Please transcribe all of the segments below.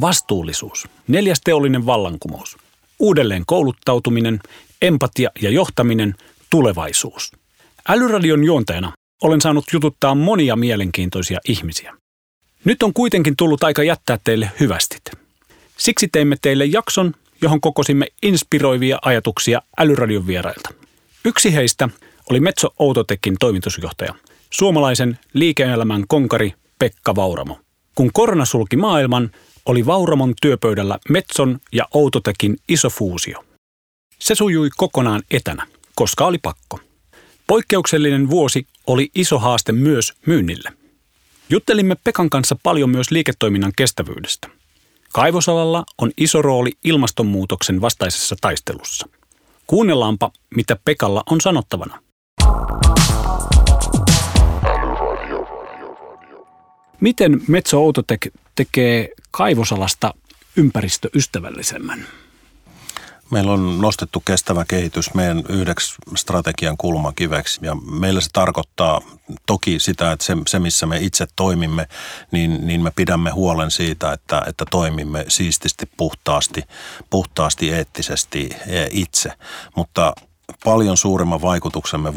Vastuullisuus. Neljäs teollinen vallankumous. Uudelleen kouluttautuminen, empatia ja johtaminen, tulevaisuus. Älyradion juontajana olen saanut jututtaa monia mielenkiintoisia ihmisiä. Nyt on kuitenkin tullut aika jättää teille hyvästit. Siksi teimme teille jakson, johon kokosimme inspiroivia ajatuksia Älyradion vierailta. Yksi heistä oli Metso Outotekin toimitusjohtaja, suomalaisen liike-elämän konkari Pekka Vauramo. Kun korona sulki maailman, oli Vauramon työpöydällä Metson ja Outotekin iso fuusio. Se sujui kokonaan etänä, koska oli pakko. Poikkeuksellinen vuosi oli iso haaste myös myynnille. Juttelimme Pekan kanssa paljon myös liiketoiminnan kestävyydestä. Kaivosalalla on iso rooli ilmastonmuutoksen vastaisessa taistelussa. Kuunnellaanpa, mitä Pekalla on sanottavana. Miten Metso Outotek tekee kaivosalasta ympäristöystävällisemmän? Meillä on nostettu kestävä kehitys meidän yhdeksi strategian kulmakiveksi ja meillä se tarkoittaa toki sitä, että se, se missä me itse toimimme, niin, niin me pidämme huolen siitä, että, että toimimme siististi, puhtaasti, puhtaasti, eettisesti e, itse, mutta paljon suuremman vaikutuksen me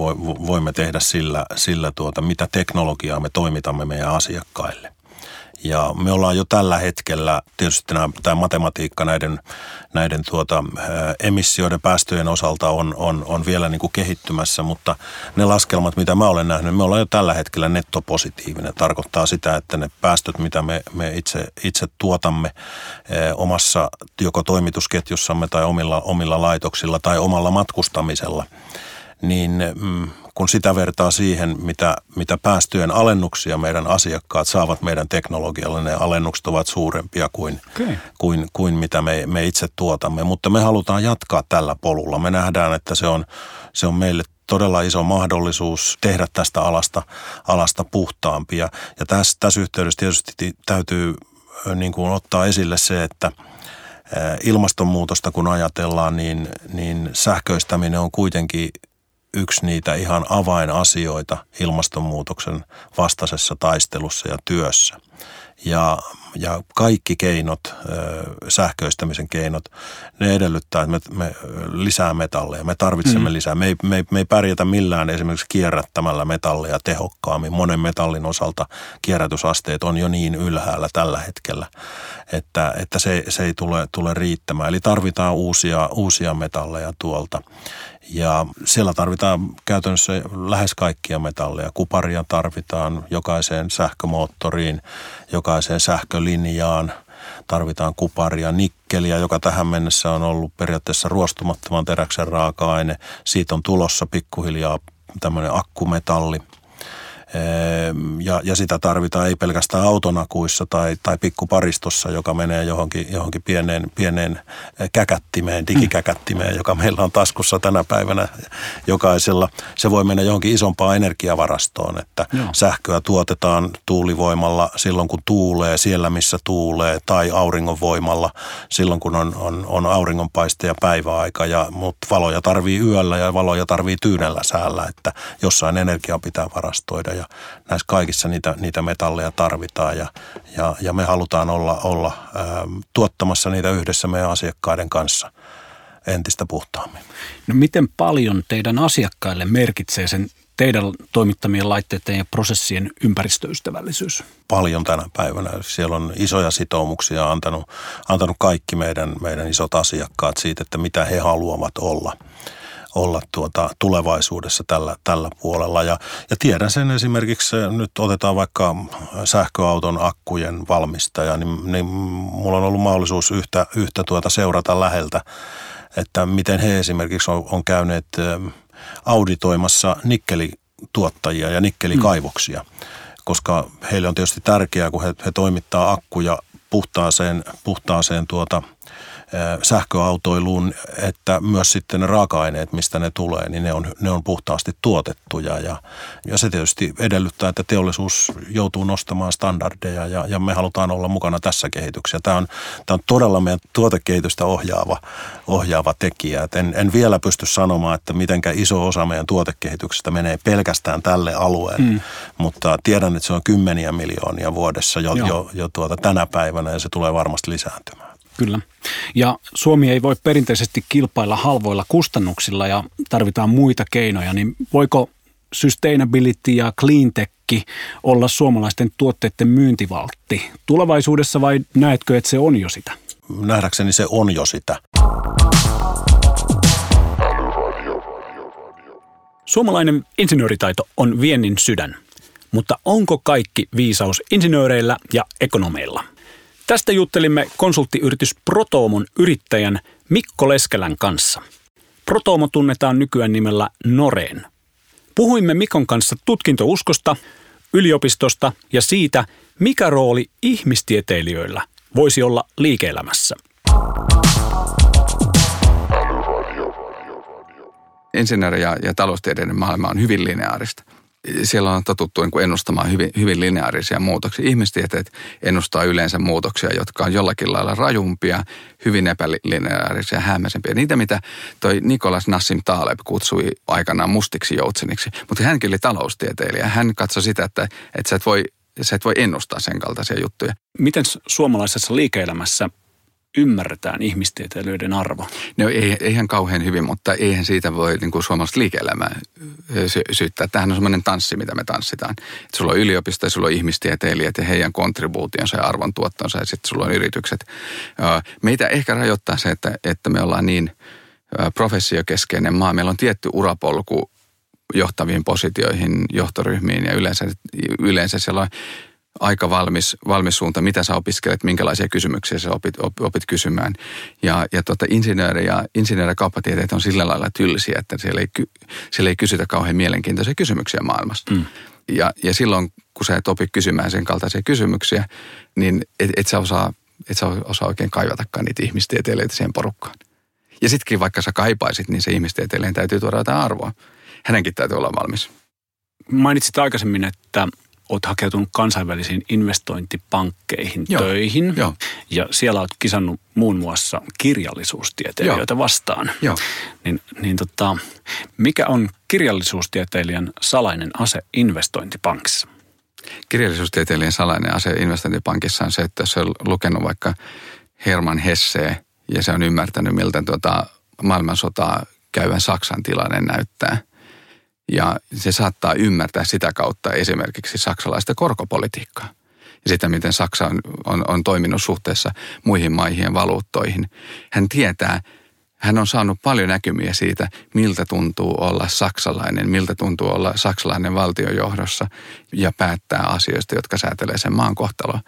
voimme tehdä sillä, sillä tuota, mitä teknologiaa me toimitamme meidän asiakkaille. Ja me ollaan jo tällä hetkellä, tietysti tämä matematiikka näiden, näiden tuota, emissioiden päästöjen osalta on, on, on vielä niin kuin kehittymässä, mutta ne laskelmat, mitä mä olen nähnyt, me ollaan jo tällä hetkellä nettopositiivinen. Tarkoittaa sitä, että ne päästöt, mitä me, me itse, itse tuotamme omassa joko toimitusketjussamme tai omilla, omilla laitoksilla tai omalla matkustamisella, niin mm, kun sitä vertaa siihen, mitä, mitä päästöjen alennuksia meidän asiakkaat saavat meidän teknologialle, ne alennukset ovat suurempia kuin, okay. kuin, kuin mitä me, me itse tuotamme. Mutta me halutaan jatkaa tällä polulla. Me nähdään, että se on, se on meille todella iso mahdollisuus tehdä tästä alasta, alasta puhtaampia. Ja tässä, tässä yhteydessä tietysti täytyy niin kuin ottaa esille se, että ilmastonmuutosta kun ajatellaan, niin, niin sähköistäminen on kuitenkin yksi niitä ihan avainasioita ilmastonmuutoksen vastaisessa taistelussa ja työssä. Ja, ja kaikki keinot, sähköistämisen keinot, ne edellyttää, että me, me lisää metalleja. Me tarvitsemme mm. lisää. Me ei, me, ei, me ei pärjätä millään esimerkiksi kierrättämällä metalleja tehokkaammin. Monen metallin osalta kierrätysasteet on jo niin ylhäällä tällä hetkellä, että, että se, se ei tule, tule riittämään. Eli tarvitaan uusia, uusia metalleja tuolta. Ja siellä tarvitaan käytännössä lähes kaikkia metalleja. Kuparia tarvitaan jokaiseen sähkömoottoriin, jokaiseen sähkölinjaan. Tarvitaan kuparia, nikkeliä, joka tähän mennessä on ollut periaatteessa ruostumattoman teräksen raaka-aine. Siitä on tulossa pikkuhiljaa tämmöinen akkumetalli – ja, ja sitä tarvitaan ei pelkästään autonakuissa tai, tai pikkuparistossa, joka menee johonkin, johonkin pieneen, pieneen käkättimeen, digikäkättimeen, joka meillä on taskussa tänä päivänä jokaisella. Se voi mennä johonkin isompaan energiavarastoon, että Joo. sähköä tuotetaan tuulivoimalla silloin, kun tuulee, siellä missä tuulee, tai auringonvoimalla silloin, kun on, on, on auringonpaiste ja päiväaika. Ja, mutta valoja tarvii yöllä ja valoja tarvii tyynellä säällä, että jossain energiaa pitää varastoida. Ja näissä kaikissa niitä, niitä metalleja tarvitaan ja, ja, ja me halutaan olla, olla ää, tuottamassa niitä yhdessä meidän asiakkaiden kanssa entistä puhtaammin. No miten paljon teidän asiakkaille merkitsee sen teidän toimittamien laitteiden ja prosessien ympäristöystävällisyys? Paljon tänä päivänä. Siellä on isoja sitoumuksia antanut, antanut kaikki meidän, meidän isot asiakkaat siitä, että mitä he haluavat olla – olla tuota tulevaisuudessa tällä, tällä puolella. Ja, ja tiedän sen esimerkiksi, nyt otetaan vaikka sähköauton akkujen valmistaja, niin, niin mulla on ollut mahdollisuus yhtä, yhtä tuota seurata läheltä, että miten he esimerkiksi on, on käyneet auditoimassa nikkelituottajia ja nikkelikaivoksia. Mm. Koska heille on tietysti tärkeää, kun he, he toimittaa akkuja puhtaaseen, puhtaaseen tuota – sähköautoiluun, että myös sitten ne raaka-aineet, mistä ne tulee, niin ne on, ne on puhtaasti tuotettuja. Ja, ja se tietysti edellyttää, että teollisuus joutuu nostamaan standardeja ja, ja me halutaan olla mukana tässä kehityksessä. Tämä on, tämä on todella meidän tuotekehitystä ohjaava, ohjaava tekijä. Et en, en vielä pysty sanomaan, että mitenkä iso osa meidän tuotekehityksestä menee pelkästään tälle alueelle, mm. mutta tiedän, että se on kymmeniä miljoonia vuodessa jo, jo, jo tuota tänä päivänä ja se tulee varmasti lisääntymään. Kyllä. Ja Suomi ei voi perinteisesti kilpailla halvoilla kustannuksilla ja tarvitaan muita keinoja, niin voiko sustainability ja cleantech olla suomalaisten tuotteiden myyntivaltti tulevaisuudessa vai näetkö, että se on jo sitä? Nähdäkseni se on jo sitä. Suomalainen insinööritaito on viennin sydän, mutta onko kaikki viisaus insinööreillä ja ekonomeilla? Tästä juttelimme konsulttiyritys Protoomon yrittäjän Mikko Leskelän kanssa. Protoomo tunnetaan nykyään nimellä Noreen. Puhuimme Mikon kanssa tutkintouskosta, yliopistosta ja siitä, mikä rooli ihmistieteilijöillä voisi olla liike-elämässä. Insinööri- ja, ja taloustieteiden maailma on hyvin lineaarista siellä on totuttu niin ennustamaan hyvin, hyvin lineaarisia muutoksia. Ihmistieteet ennustaa yleensä muutoksia, jotka on jollakin lailla rajumpia, hyvin epälineaarisia, hämmäisempiä. Niitä, mitä toi Nikolas Nassim Taleb kutsui aikanaan mustiksi joutseniksi. Mutta hänkin oli taloustieteilijä. Hän katsoi sitä, että, että sä, et voi, sä et voi ennustaa sen kaltaisia juttuja. Miten suomalaisessa liike-elämässä ymmärretään ihmistieteilijöiden arvo? No ei, eihän kauhean hyvin, mutta eihän siitä voi niin kuin suomalaista liike-elämää sy- syyttää. Tämähän on semmoinen tanssi, mitä me tanssitaan. Et sulla on yliopisto ja sulla on ihmistieteilijät ja heidän kontribuutionsa ja arvontuottonsa ja sitten sulla on yritykset. Meitä ehkä rajoittaa se, että, että me ollaan niin professiokeskeinen maa. Meillä on tietty urapolku johtaviin positioihin, johtoryhmiin ja yleensä, yleensä siellä on aika valmis, valmis suunta, mitä sä opiskelet, minkälaisia kysymyksiä sä opit, op, opit kysymään. Ja, ja tota, insinööri ja insinööri- ja kauppatieteet on sillä lailla tylsiä, että siellä ei, siellä ei kysytä kauhean mielenkiintoisia kysymyksiä maailmasta. Mm. Ja, ja silloin, kun sä et opi kysymään sen kaltaisia kysymyksiä, niin et, et sä osaa, et sä osaa oikein kaivatakaan niitä ihmistieteilijöitä siihen porukkaan. Ja sittenkin vaikka sä kaipaisit, niin se ihmistieteilijän täytyy tuoda jotain arvoa. Hänenkin täytyy olla valmis. Mainitsit aikaisemmin, että olet hakeutunut kansainvälisiin investointipankkeihin Joo. töihin. Joo. Ja siellä olet kisannut muun muassa kirjallisuustieteilijöitä Joo. vastaan. Joo. Niin, niin tota, mikä on kirjallisuustieteilijän salainen ase investointipankissa? Kirjallisuustieteilijän salainen ase investointipankissa on se, että se on lukenut vaikka Herman Hesse ja se on ymmärtänyt, miltä tuota maailmansotaa käyvän Saksan tilanne näyttää – ja se saattaa ymmärtää sitä kautta esimerkiksi saksalaista korkopolitiikkaa. Ja sitä, miten Saksa on, on, on toiminut suhteessa muihin maihin valuuttoihin. Hän tietää, hän on saanut paljon näkymiä siitä, miltä tuntuu olla saksalainen, miltä tuntuu olla saksalainen valtiojohdossa ja päättää asioista, jotka säätelee sen maan kohtaloa.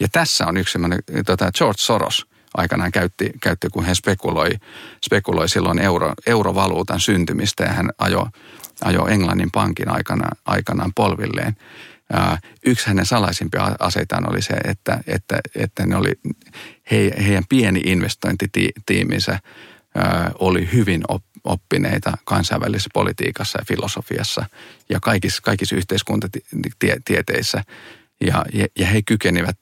Ja tässä on yksi sellainen, tota George Soros aikanaan käytti, käytti kun hän spekuloi, spekuloi silloin euro, eurovaluutan syntymistä ja hän ajoi ajo Englannin pankin aikana, aikanaan polvilleen. Yksi hänen salaisimpia aseitaan oli se, että, että, että ne oli, he, heidän pieni investointitiiminsä oli hyvin oppineita kansainvälisessä politiikassa ja filosofiassa ja kaikissa, kaikissa yhteiskuntatieteissä. Ja, ja, ja he kykenivät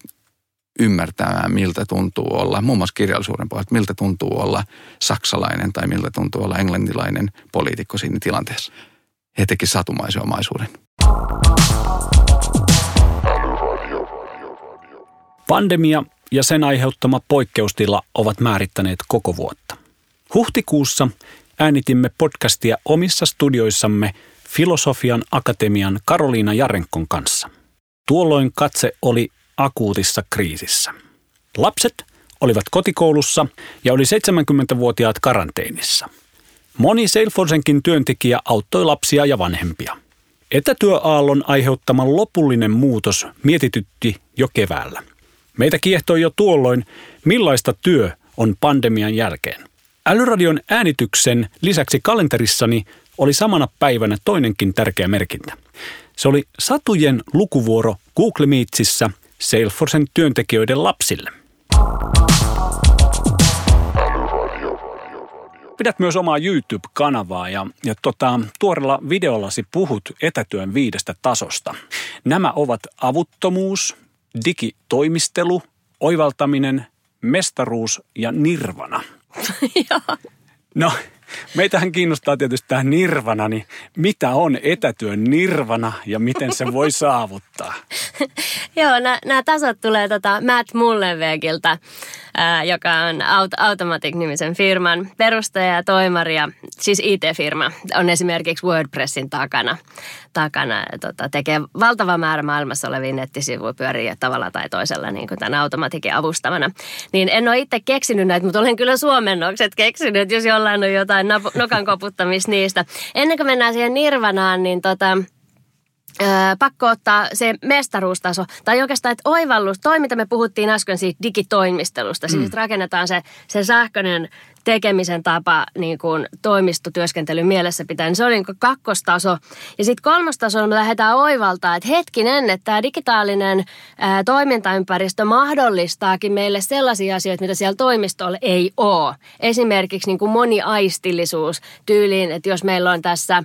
ymmärtämään, miltä tuntuu olla, muun muassa kirjallisuuden pohjalta, miltä tuntuu olla saksalainen tai miltä tuntuu olla englantilainen poliitikko siinä tilanteessa he teki satumaisen omaisuuden. Pandemia ja sen aiheuttama poikkeustila ovat määrittäneet koko vuotta. Huhtikuussa äänitimme podcastia omissa studioissamme Filosofian Akatemian Karoliina Jarenkon kanssa. Tuolloin katse oli akuutissa kriisissä. Lapset olivat kotikoulussa ja oli 70-vuotiaat karanteenissa – Moni Salesforcenkin työntekijä auttoi lapsia ja vanhempia. Etätyöaallon aiheuttama lopullinen muutos mietitytti jo keväällä. Meitä kiehtoi jo tuolloin, millaista työ on pandemian jälkeen. Älyradion äänityksen lisäksi kalenterissani oli samana päivänä toinenkin tärkeä merkintä. Se oli satujen lukuvuoro Google Meetsissä Salesforcen työntekijöiden lapsille. Pidät myös omaa YouTube-kanavaa ja, ja tota, tuorella videollasi puhut etätyön viidestä tasosta. Nämä ovat avuttomuus, digitoimistelu, oivaltaminen, mestaruus ja nirvana. No, meitähän kiinnostaa tietysti tämä nirvana, niin mitä on etätyön nirvana ja miten se voi saavuttaa? Joo, nämä tasot tulee tota Matt Mullenwegiltä, ää, joka on Aut- Automatic-nimisen firman perustaja ja toimari ja siis IT-firma on esimerkiksi WordPressin takana. Takana ja tota, tekee valtava määrä maailmassa olevia nettisivuja pyörii tavalla tai toisella niin kuin tämän Automatikin avustamana. Niin en ole itse keksinyt näitä, mutta olen kyllä suomennokset keksinyt, jos jollain on jotain nokan koputtamista niistä. Ennen kuin mennään siihen Nirvanaan, niin tota, Öö, pakko ottaa se mestaruustaso, tai oikeastaan, että oivallus, toi mitä me puhuttiin äsken siitä digitoimistelusta, siis mm. siis rakennetaan se, se sähköinen tekemisen tapa niin kuin toimistotyöskentelyn mielessä pitää, niin se oli niin kuin kakkostaso. Ja sitten kolmostaso me lähdetään oivaltaa, että hetkinen, että tämä digitaalinen ää, toimintaympäristö mahdollistaakin meille sellaisia asioita, mitä siellä toimistolla ei ole. Esimerkiksi niin kuin moniaistillisuus tyyliin, että jos meillä on tässä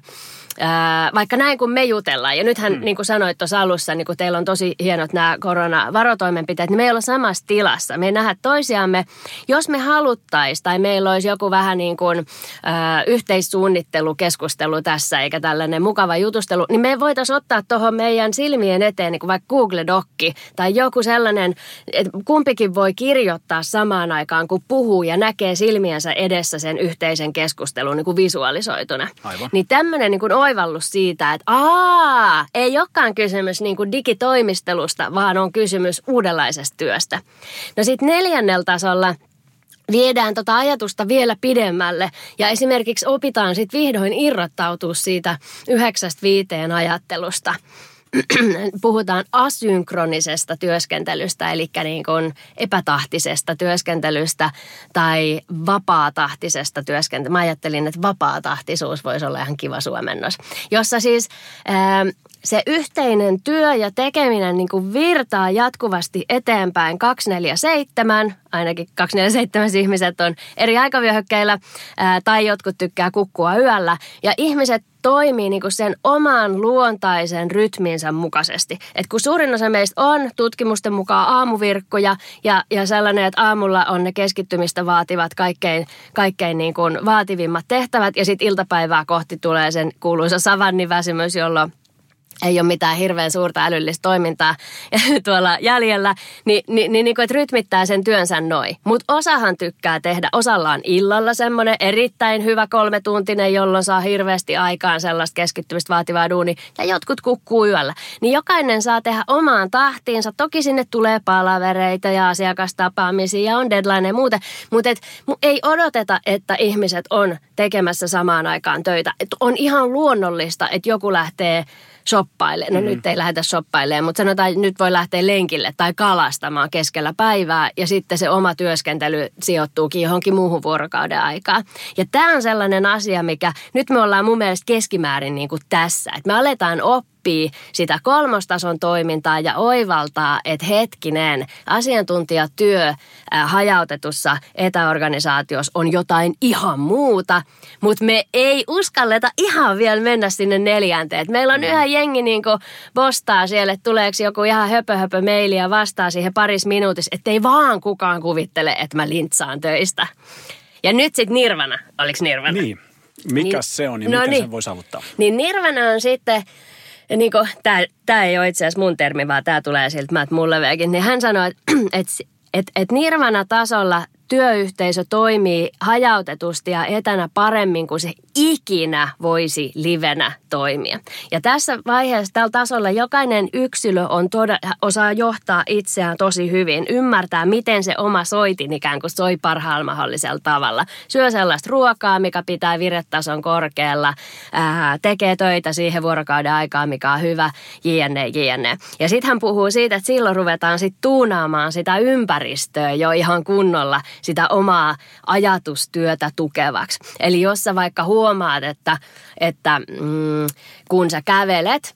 vaikka näin kuin me jutellaan, ja nythän mm. niin kuin sanoit tuossa alussa, niin kuin teillä on tosi hienot nämä koronavarotoimenpiteet, niin me ei olla samassa tilassa. Me ei nähdä toisiamme. Jos me haluttaisiin tai meillä olisi joku vähän niin kuin äh, yhteissuunnittelukeskustelu tässä, eikä tällainen mukava jutustelu, niin me voitaisiin ottaa tuohon meidän silmien eteen niin kuin vaikka Google Dokki tai joku sellainen, että kumpikin voi kirjoittaa samaan aikaan, kun puhuu ja näkee silmiensä edessä sen yhteisen keskustelun niin kuin visualisoituna. Aivan. Niin tämmöinen niin kuin oivallus siitä, että aa, ei olekaan kysymys niin kuin digitoimistelusta, vaan on kysymys uudenlaisesta työstä. No sitten neljännellä tasolla viedään tota ajatusta vielä pidemmälle ja esimerkiksi opitaan sitten vihdoin irrottautua siitä yhdeksästä viiteen ajattelusta. puhutaan asynkronisesta työskentelystä, eli niin kuin epätahtisesta työskentelystä tai vapaatahtisesta työskentelystä. Mä ajattelin, että vapaatahtisuus voisi olla ihan kiva suomennos, jossa siis ää, se yhteinen työ ja tekeminen niin kuin virtaa jatkuvasti eteenpäin 247, ainakin 247 ihmiset on eri aikavyöhykkeillä, ää, tai jotkut tykkää kukkua yöllä, ja ihmiset toimii niin kuin sen oman luontaisen rytminsä mukaisesti. Et kun suurin osa meistä on tutkimusten mukaan aamuvirkkoja ja, ja sellainen, että aamulla on ne keskittymistä vaativat kaikkein, kaikkein niin kuin vaativimmat tehtävät ja sitten iltapäivää kohti tulee sen kuuluisa savanniväsymys, jolloin ei ole mitään hirveän suurta älyllistä toimintaa tuolla jäljellä, niin, niin, niin, niin kuin, että rytmittää sen työnsä noin. Mutta osahan tykkää tehdä, osalla on illalla semmoinen erittäin hyvä kolmetuntinen, jolloin saa hirveästi aikaan sellaista keskittymistä vaativaa duuni, ja jotkut kukkuu yöllä. Niin jokainen saa tehdä omaan tahtiinsa. Toki sinne tulee palavereita ja asiakastapaamisia ja on deadline ja muuta, mutta et, ei odoteta, että ihmiset on tekemässä samaan aikaan töitä. Et on ihan luonnollista, että joku lähtee shoppaille. No mm. nyt ei lähdetä shoppailemaan, mutta sanotaan, että nyt voi lähteä lenkille tai kalastamaan keskellä päivää ja sitten se oma työskentely sijoittuukin johonkin muuhun vuorokauden aikaan. Ja tämä on sellainen asia, mikä nyt me ollaan mun mielestä keskimäärin niin kuin tässä. Että me aletaan oppia oppii sitä kolmostason toimintaa ja oivaltaa, että hetkinen, asiantuntijatyö hajautetussa etäorganisaatiossa on jotain ihan muuta, mutta me ei uskalleta ihan vielä mennä sinne neljänteen. Meillä on yhä jengi niin postaa siellä, että tuleeko joku ihan höpö höpö meili ja vastaa siihen paris minuutissa, ettei vaan kukaan kuvittele, että mä lintsaan töistä. Ja nyt sitten Nirvana, oliko Nirvana? Niin. Mikä niin, se on ja no miten niin. se voi saavuttaa? Niin Nirvana on sitten ja niin tämä ei ole itse asiassa mun termi, vaan tämä tulee siltä Matt Mullewekin, niin hän sanoi, että et, et, et Nirvana-tasolla työyhteisö toimii hajautetusti ja etänä paremmin kuin se ikinä voisi livenä toimia. Ja tässä vaiheessa tällä tasolla jokainen yksilö on toda, osaa johtaa itseään tosi hyvin, ymmärtää miten se oma soitin ikään kuin soi parhaalla mahdollisella tavalla. Syö sellaista ruokaa, mikä pitää viretason korkealla, ää, tekee töitä siihen vuorokauden aikaan, mikä on hyvä, jne, jne. Ja sitten hän puhuu siitä, että silloin ruvetaan sitten tuunaamaan sitä ympäristöä jo ihan kunnolla sitä omaa ajatustyötä tukevaksi. Eli jos sä vaikka huomaat, että, että mm, kun sä kävelet,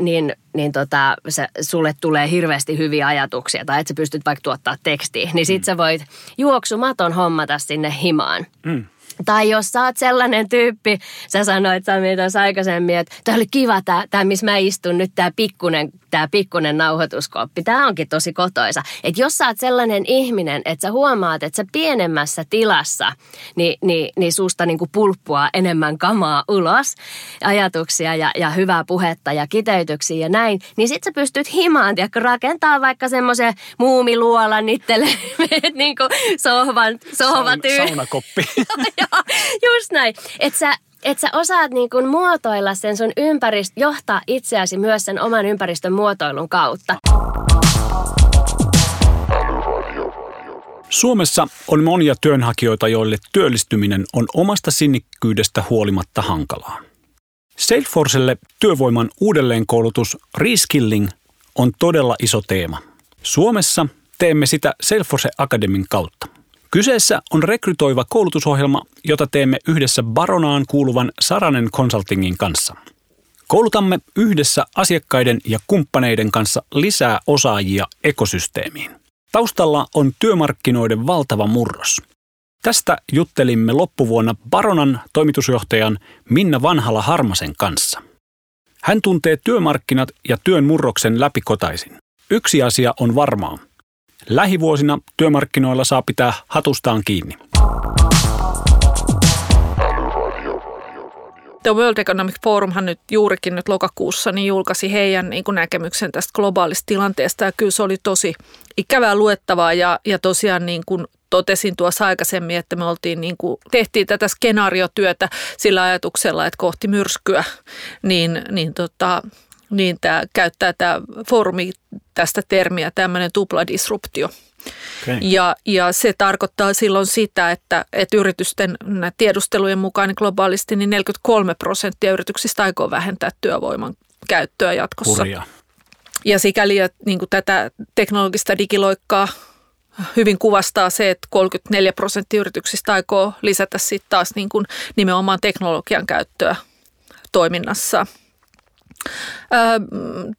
niin, niin tota, se, sulle tulee hirveästi hyviä ajatuksia tai että sä pystyt vaikka tuottaa tekstiä, niin sit mm. sä voit juoksumaton hommata sinne himaan. Mm. Tai jos sä oot sellainen tyyppi, sä sanoit Sami tuossa aikaisemmin, että tämä oli kiva tämä, missä mä istun nyt, tämä pikkunen, tämä pikkunen nauhoituskoppi. Tämä onkin tosi kotoisa. Että jos sä oot sellainen ihminen, että sä huomaat, että sä pienemmässä tilassa, niin, niin, niin susta niin kuin pulppua enemmän kamaa ulos, ajatuksia ja, ja hyvää puhetta ja kiteytyksiä ja näin, niin sit sä pystyt himaan, tiedätkö, rakentaa vaikka semmoisen muumiluolan itselle, niin kuin sohvan, sohvatyy. Saun, saunakoppi. Just näin. Että sä, et sä osaat niin muotoilla sen sun ympäristö, johtaa itseäsi myös sen oman ympäristön muotoilun kautta. Suomessa on monia työnhakijoita, joille työllistyminen on omasta sinnikkyydestä huolimatta hankalaa. Salesforcelle työvoiman uudelleenkoulutus reskilling on todella iso teema. Suomessa teemme sitä Salesforce Academyn kautta. Kyseessä on rekrytoiva koulutusohjelma, jota teemme yhdessä Baronaan kuuluvan Saranen Consultingin kanssa. Koulutamme yhdessä asiakkaiden ja kumppaneiden kanssa lisää osaajia ekosysteemiin. Taustalla on työmarkkinoiden valtava murros. Tästä juttelimme loppuvuonna Baronan toimitusjohtajan Minna Vanhala Harmasen kanssa. Hän tuntee työmarkkinat ja työn murroksen läpikotaisin. Yksi asia on varmaa – Lähivuosina työmarkkinoilla saa pitää hatustaan kiinni. The World Economic Forumhan nyt juurikin nyt lokakuussa niin julkaisi heidän niin kuin näkemyksen tästä globaalista tilanteesta ja kyllä se oli tosi ikävää luettavaa ja, ja tosiaan niin kuin totesin tuossa aikaisemmin, että me oltiin niin kuin, tehtiin tätä skenaariotyötä sillä ajatuksella, että kohti myrskyä, niin, niin tota, niin tämä käyttää tämä foorumi tästä termiä tämmöinen tupladisruptio. Okay. Ja, ja se tarkoittaa silloin sitä, että, että yritysten tiedustelujen mukaan niin globaalisti niin 43 prosenttia yrityksistä aikoo vähentää työvoiman käyttöä jatkossa. Hurja. Ja sikäli että niin kuin tätä teknologista digiloikkaa hyvin kuvastaa se, että 34 prosenttia yrityksistä aikoo lisätä sitten taas niin kuin nimenomaan teknologian käyttöä toiminnassa.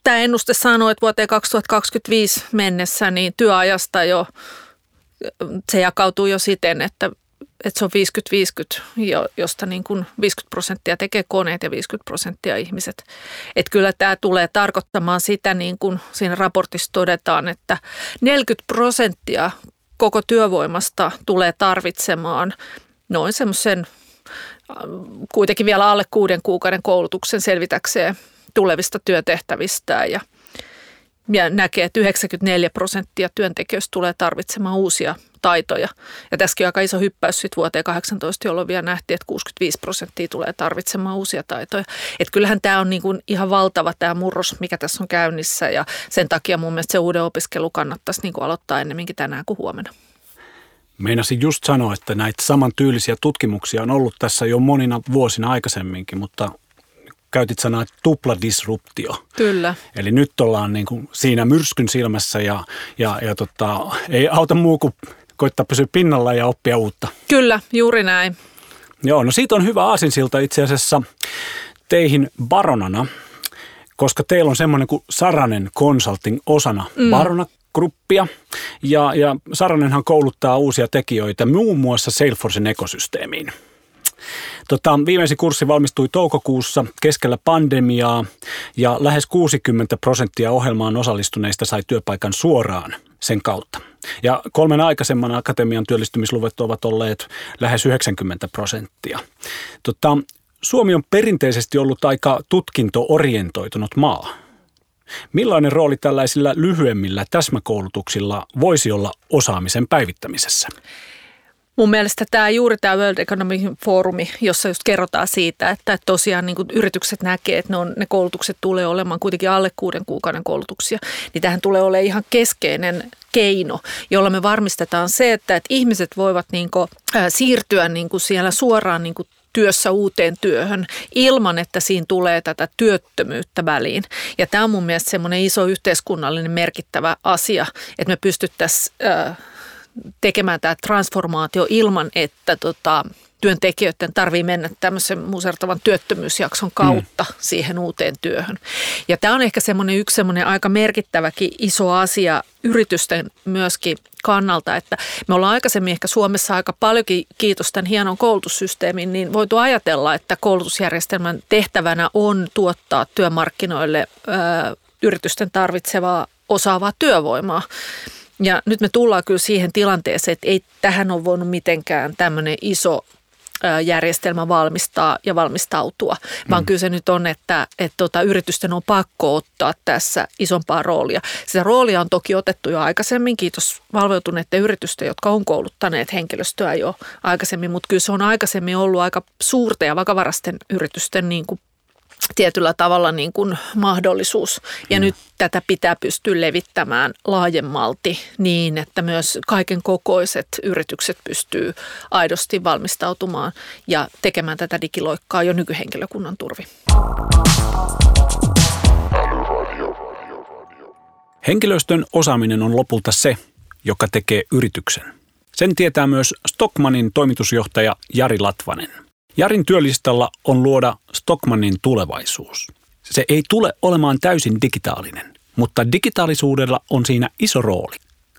Tämä ennuste sanoo, että vuoteen 2025 mennessä niin työajasta jo se jakautuu jo siten, että, että se on 50-50, josta niin kuin 50 prosenttia tekee koneet ja 50 prosenttia ihmiset. Että kyllä tämä tulee tarkoittamaan sitä, niin kuin siinä raportissa todetaan, että 40 prosenttia koko työvoimasta tulee tarvitsemaan noin semmoisen kuitenkin vielä alle kuuden kuukauden koulutuksen selvitäkseen tulevista työtehtävistä ja, ja näkee, että 94 prosenttia työntekijöistä tulee tarvitsemaan uusia taitoja. Ja tässäkin on aika iso hyppäys sitten vuoteen 18, jolloin vielä nähtiin, että 65 prosenttia tulee tarvitsemaan uusia taitoja. Että kyllähän tämä on niin kuin ihan valtava tämä murros, mikä tässä on käynnissä ja sen takia mun mielestä se uuden opiskelu kannattaisi niin kuin aloittaa ennemminkin tänään kuin huomenna. Meinasin just sanoa, että näitä samantyylisiä tutkimuksia on ollut tässä jo monina vuosina aikaisemminkin, mutta käytit sanaa tupladisruptio. Kyllä. Eli nyt ollaan niin kuin siinä myrskyn silmässä ja, ja, ja tota, ei auta muu kuin koittaa pysyä pinnalla ja oppia uutta. Kyllä, juuri näin. Joo, no siitä on hyvä aasinsilta itse asiassa teihin baronana, koska teillä on semmoinen kuin Saranen Consulting osana mm. Barona gruppia. Ja, ja Saranenhan kouluttaa uusia tekijöitä muun muassa Salesforcen ekosysteemiin. Tota, viimeisin kurssi valmistui toukokuussa keskellä pandemiaa ja lähes 60 prosenttia ohjelmaan osallistuneista sai työpaikan suoraan sen kautta. Ja kolmen aikaisemman akatemian työllistymisluvut ovat olleet lähes 90 prosenttia. Tota, Suomi on perinteisesti ollut aika tutkinto-orientoitunut maa. Millainen rooli tällaisilla lyhyemmillä täsmäkoulutuksilla voisi olla osaamisen päivittämisessä? Mun mielestä tämä juuri tämä World Economic Forumi, jossa just kerrotaan siitä, että tosiaan niin yritykset näkee, että ne, on, ne koulutukset tulee olemaan kuitenkin alle kuuden kuukauden koulutuksia, niin tähän tulee olemaan ihan keskeinen keino, jolla me varmistetaan se, että, että ihmiset voivat niin kuin, äh, siirtyä niin kuin siellä suoraan niin kuin työssä uuteen työhön ilman, että siinä tulee tätä työttömyyttä väliin. Ja tämä on mun mielestä semmoinen iso yhteiskunnallinen merkittävä asia, että me pystyttäisiin äh, tekemään tämä transformaatio ilman, että tota, työntekijöiden tarvii mennä tämmöisen musertavan työttömyysjakson kautta mm. siihen uuteen työhön. Ja tämä on ehkä semmoinen yksi semmoinen aika merkittäväkin iso asia yritysten myöskin kannalta, että me ollaan aikaisemmin ehkä Suomessa aika paljonkin, kiitos tämän hienon koulutussysteemin, niin voitu ajatella, että koulutusjärjestelmän tehtävänä on tuottaa työmarkkinoille ö, yritysten tarvitsevaa osaavaa työvoimaa. Ja nyt me tullaan kyllä siihen tilanteeseen, että ei tähän ole voinut mitenkään tämmöinen iso järjestelmä valmistaa ja valmistautua, vaan mm. kyllä se nyt on, että, että tota, yritysten on pakko ottaa tässä isompaa roolia. Sitä roolia on toki otettu jo aikaisemmin, kiitos valveutuneiden yritysten, jotka on kouluttaneet henkilöstöä jo aikaisemmin, mutta kyllä se on aikaisemmin ollut aika suurten ja vakavarasten yritysten niin kuin tietyllä tavalla niin kuin mahdollisuus. Ja mm. nyt tätä pitää pystyä levittämään laajemmalti niin, että myös kaiken kokoiset yritykset pystyy aidosti valmistautumaan ja tekemään tätä digiloikkaa jo nykyhenkilökunnan turvi. Henkilöstön osaaminen on lopulta se, joka tekee yrityksen. Sen tietää myös Stockmanin toimitusjohtaja Jari Latvanen – Jarin työlistalla on luoda Stockmannin tulevaisuus. Se ei tule olemaan täysin digitaalinen, mutta digitaalisuudella on siinä iso rooli.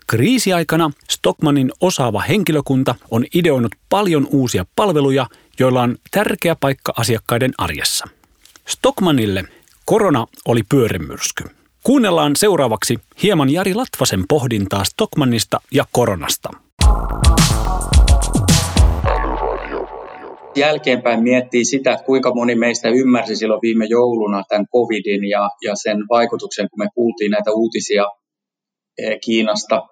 Kriisiaikana Stockmannin osaava henkilökunta on ideoinut paljon uusia palveluja, joilla on tärkeä paikka asiakkaiden arjessa. Stockmannille korona oli pyörimyrsky. Kuunnellaan seuraavaksi hieman Jari Latvasen pohdintaa Stockmannista ja koronasta. Jälkeenpäin miettii sitä, kuinka moni meistä ymmärsi silloin viime jouluna tämän covidin ja, ja sen vaikutuksen, kun me kuultiin näitä uutisia eh, Kiinasta.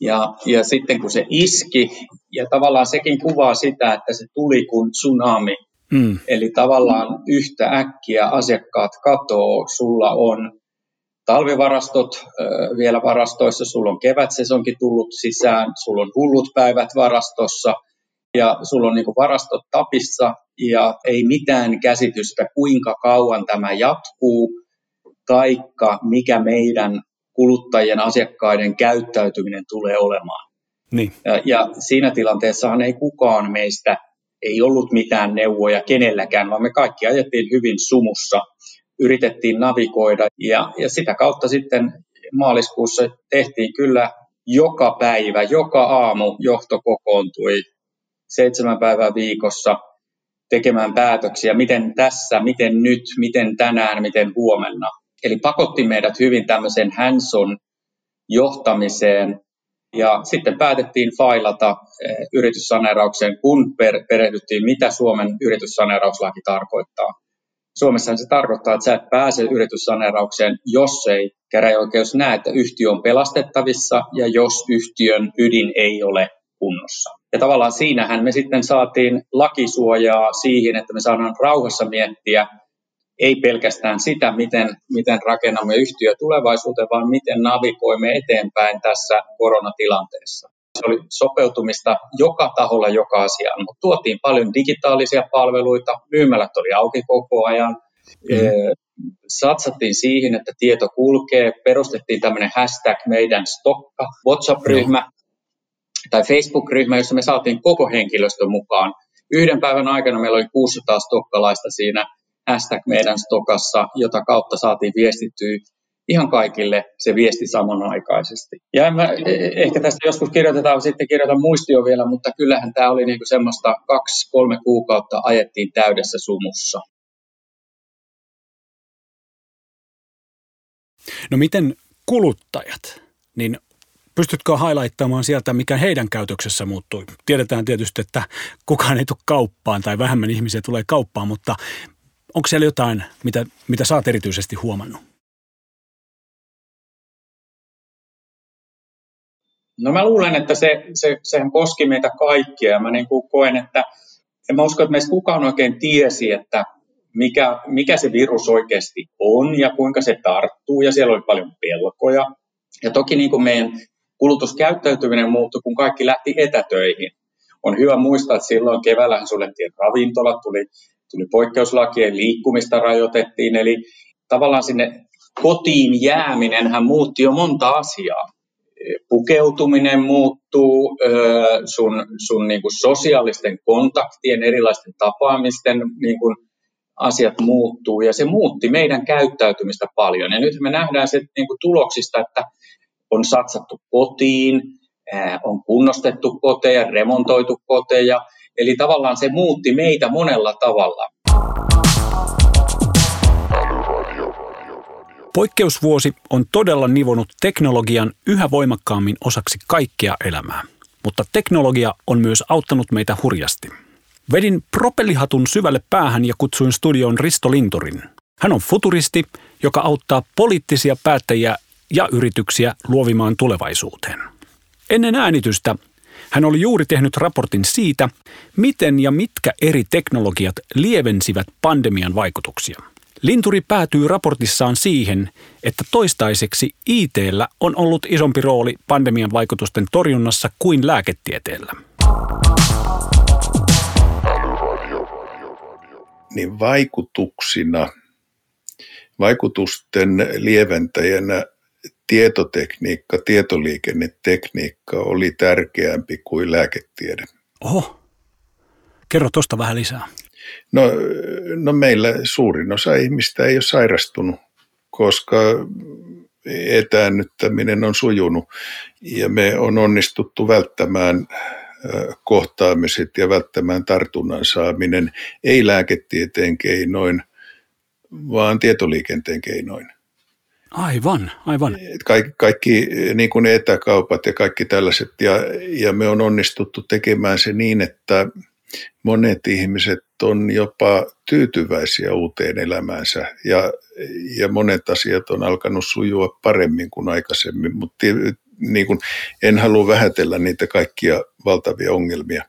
Ja, ja sitten kun se iski, ja tavallaan sekin kuvaa sitä, että se tuli kuin tsunami. Mm. Eli tavallaan yhtä äkkiä asiakkaat katoo, sulla on talvivarastot vielä varastoissa, sulla on kevätsesonkin tullut sisään, sulla on hullut päivät varastossa – ja sulla on niin varastot tapissa ja ei mitään käsitystä, kuinka kauan tämä jatkuu, taikka mikä meidän kuluttajien, asiakkaiden käyttäytyminen tulee olemaan. Niin. Ja, ja siinä tilanteessahan ei kukaan meistä, ei ollut mitään neuvoja kenelläkään, vaan me kaikki ajettiin hyvin sumussa, yritettiin navigoida ja, ja sitä kautta sitten maaliskuussa tehtiin kyllä joka päivä, joka aamu johto kokoontui seitsemän päivää viikossa tekemään päätöksiä, miten tässä, miten nyt, miten tänään, miten huomenna. Eli pakotti meidät hyvin tämmöiseen hands-on johtamiseen, ja sitten päätettiin failata eh, yrityssaneeraukseen, kun per, perehdyttiin, mitä Suomen yrityssaneerauslaki tarkoittaa. Suomessa se tarkoittaa, että sä et pääse yrityssaneeraukseen, jos ei käräjäoikeus näe, että yhtiö on pelastettavissa ja jos yhtiön ydin ei ole kunnossa. Ja tavallaan siinähän me sitten saatiin lakisuojaa siihen, että me saadaan rauhassa miettiä ei pelkästään sitä, miten, miten rakennamme yhtiö tulevaisuuteen, vaan miten navigoimme eteenpäin tässä koronatilanteessa. Se oli sopeutumista joka taholla joka asiaan, mutta tuotiin paljon digitaalisia palveluita, myymälät oli auki koko ajan, mm. satsattiin siihen, että tieto kulkee, perustettiin tämmöinen hashtag meidän stokka, WhatsApp-ryhmä, tai Facebook-ryhmä, jossa me saatiin koko henkilöstö mukaan. Yhden päivän aikana meillä oli 600 stokkalaista siinä hashtag meidän stokassa, jota kautta saatiin viestittyä ihan kaikille se viesti samanaikaisesti. Ja mä, e, ehkä tästä joskus kirjoitetaan, sitten kirjoitan muistio vielä, mutta kyllähän tämä oli niinku semmoista kaksi-kolme kuukautta ajettiin täydessä sumussa. No miten kuluttajat, niin Pystytkö highlighttamaan sieltä, mikä heidän käytöksessä muuttui? Tiedetään tietysti, että kukaan ei tule kauppaan tai vähemmän ihmisiä tulee kauppaan, mutta onko siellä jotain, mitä, mitä sä oot erityisesti huomannut? No mä luulen, että se, se, sehän koski meitä kaikkia ja mä niin kuin koen, että en mä usko, että meistä kukaan oikein tiesi, että mikä, mikä se virus oikeasti on ja kuinka se tarttuu ja siellä oli paljon pelkoja. Ja toki niin kuin meidän kulutuskäyttäytyminen muuttui, kun kaikki lähti etätöihin. On hyvä muistaa, että silloin keväällä suljettiin ravintolat, tuli, tuli poikkeuslakien liikkumista rajoitettiin, eli tavallaan sinne kotiin jääminen hän muutti jo monta asiaa. pukeutuminen muuttuu, sun, sun niin kuin sosiaalisten kontaktien, erilaisten tapaamisten niin kuin asiat muuttuu ja se muutti meidän käyttäytymistä paljon. Ja nyt me nähdään se niin kuin tuloksista, että on satsattu kotiin, on kunnostettu koteja, remontoitu koteja, eli tavallaan se muutti meitä monella tavalla. Poikkeusvuosi on todella nivonut teknologian yhä voimakkaammin osaksi kaikkea elämää. Mutta teknologia on myös auttanut meitä hurjasti. Vedin propellihatun syvälle päähän ja kutsuin studioon Risto Lintorin. Hän on futuristi, joka auttaa poliittisia päättäjiä ja yrityksiä luovimaan tulevaisuuteen. Ennen äänitystä hän oli juuri tehnyt raportin siitä, miten ja mitkä eri teknologiat lievensivät pandemian vaikutuksia – Linturi päätyy raportissaan siihen, että toistaiseksi ITllä on ollut isompi rooli pandemian vaikutusten torjunnassa kuin lääketieteellä. Niin vaikutuksina, vaikutusten lieventäjänä tietotekniikka, tietoliikennetekniikka oli tärkeämpi kuin lääketiede. Oho, kerro tuosta vähän lisää. No, no meillä suurin osa ihmistä ei ole sairastunut, koska etäännyttäminen on sujunut ja me on onnistuttu välttämään kohtaamiset ja välttämään tartunnan saaminen ei lääketieteen keinoin, vaan tietoliikenteen keinoin. Aivan, aivan. Kaikki, kaikki niin kuin etäkaupat ja kaikki tällaiset, ja, ja me on onnistuttu tekemään se niin, että monet ihmiset on jopa tyytyväisiä uuteen elämäänsä ja, ja monet asiat on alkanut sujua paremmin kuin aikaisemmin, mutta niin kuin, en halua vähätellä niitä kaikkia valtavia ongelmia,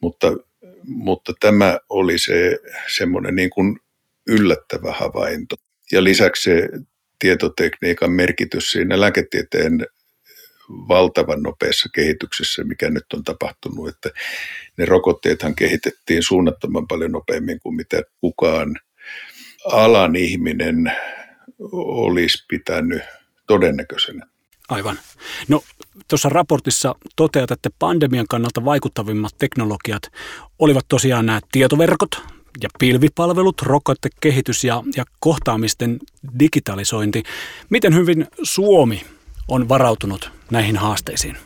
mutta, mutta tämä oli se semmoinen niin kuin yllättävä havainto. Ja lisäksi se tietotekniikan merkitys siinä lääketieteen valtavan nopeassa kehityksessä, mikä nyt on tapahtunut, että ne rokotteethan kehitettiin suunnattoman paljon nopeammin kuin mitä kukaan alan ihminen olisi pitänyt todennäköisenä. Aivan. No tuossa raportissa toteat, että pandemian kannalta vaikuttavimmat teknologiat olivat tosiaan nämä tietoverkot ja pilvipalvelut, rokotekehitys ja, ja kohtaamisten digitalisointi. Miten hyvin Suomi on varautunut näihin haasteisiin?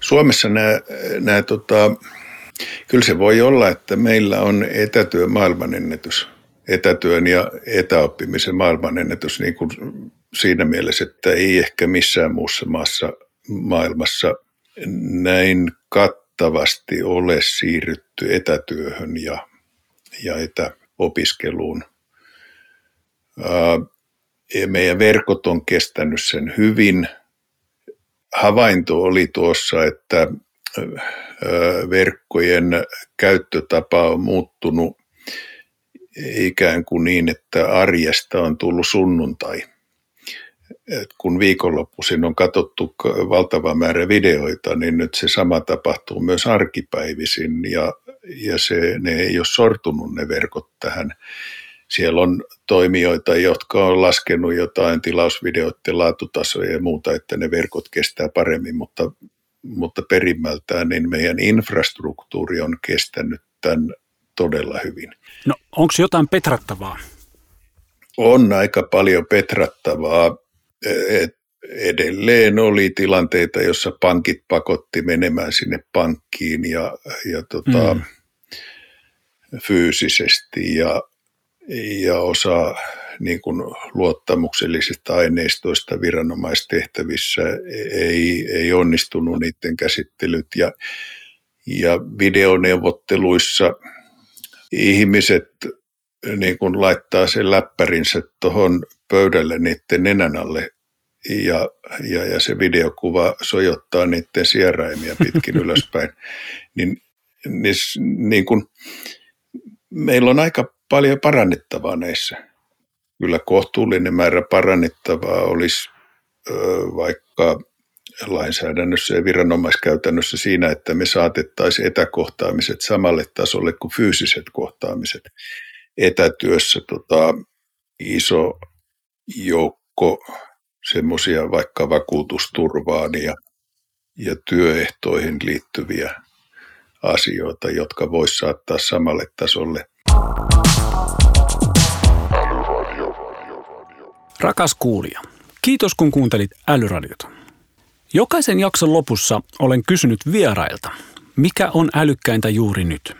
Suomessa nämä, nämä tota, kyllä se voi olla, että meillä on etätyö maailmanennätys, etätyön ja etäoppimisen maailmanennätys niin kuin siinä mielessä, että ei ehkä missään muussa maassa maailmassa näin kattavasti ole siirrytty etätyöhön ja, ja etäopiskeluun. Meidän verkot on kestänyt sen hyvin – havainto oli tuossa, että verkkojen käyttötapa on muuttunut ikään kuin niin, että arjesta on tullut sunnuntai. Et kun viikonloppuisin on katsottu valtava määrä videoita, niin nyt se sama tapahtuu myös arkipäivisin ja, ja se, ne ei ole sortunut ne verkot tähän siellä on toimijoita, jotka on laskenut jotain tilausvideoiden laatutasoja ja muuta, että ne verkot kestää paremmin, mutta, mutta perimmältään niin meidän infrastruktuuri on kestänyt tämän todella hyvin. No onko jotain petrattavaa? On aika paljon petrattavaa. Et edelleen oli tilanteita, jossa pankit pakotti menemään sinne pankkiin ja, ja tota, mm. fyysisesti ja ja osa niin kuin luottamuksellisista aineistoista viranomaistehtävissä ei, ei onnistunut niiden käsittelyt ja, ja videoneuvotteluissa ihmiset niin kuin laittaa sen läppärinsä tuohon pöydälle niiden nenän alle ja, ja, ja se videokuva sojottaa niiden sieraimia pitkin ylöspäin, niin, niin, niin kuin, meillä on aika paljon parannettavaa näissä. Kyllä kohtuullinen määrä parannettavaa olisi ö, vaikka lainsäädännössä ja viranomaiskäytännössä siinä, että me saatettaisiin etäkohtaamiset samalle tasolle kuin fyysiset kohtaamiset. Etätyössä tota, iso joukko semmoisia vaikka vakuutusturvaan ja ja työehtoihin liittyviä asioita, jotka voisi saattaa samalle tasolle. Rakas kuulija, kiitos kun kuuntelit Älyradiota. Jokaisen jakson lopussa olen kysynyt vierailta, mikä on älykkäintä juuri nyt.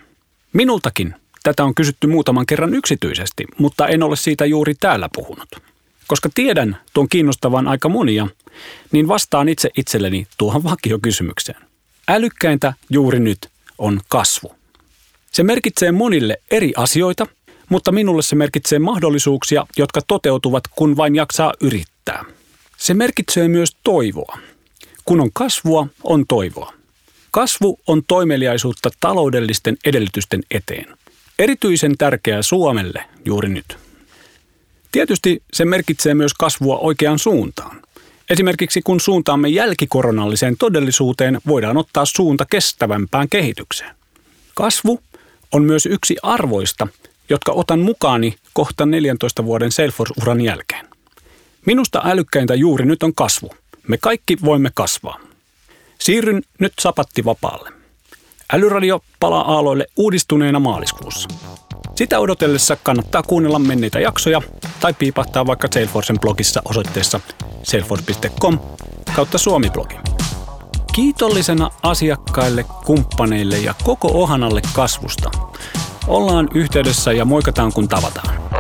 Minultakin tätä on kysytty muutaman kerran yksityisesti, mutta en ole siitä juuri täällä puhunut. Koska tiedän tuon kiinnostavan aika monia, niin vastaan itse itselleni tuohon vakiokysymykseen. Älykkäintä juuri nyt on kasvu. Se merkitsee monille eri asioita, mutta minulle se merkitsee mahdollisuuksia, jotka toteutuvat, kun vain jaksaa yrittää. Se merkitsee myös toivoa. Kun on kasvua, on toivoa. Kasvu on toimeliaisuutta taloudellisten edellytysten eteen. Erityisen tärkeää Suomelle juuri nyt. Tietysti se merkitsee myös kasvua oikeaan suuntaan. Esimerkiksi kun suuntaamme jälkikoronalliseen todellisuuteen, voidaan ottaa suunta kestävämpään kehitykseen. Kasvu on myös yksi arvoista, jotka otan mukaani kohta 14 vuoden Salesforce-uran jälkeen. Minusta älykkäintä juuri nyt on kasvu. Me kaikki voimme kasvaa. Siirryn nyt sapattivapaalle. Älyradio palaa aaloille uudistuneena maaliskuussa. Sitä odotellessa kannattaa kuunnella menneitä jaksoja tai piipahtaa vaikka Salesforcen blogissa osoitteessa salesforce.com kautta suomiblogi. Kiitollisena asiakkaille, kumppaneille ja koko Ohanalle kasvusta. Ollaan yhteydessä ja moikataan kun tavataan.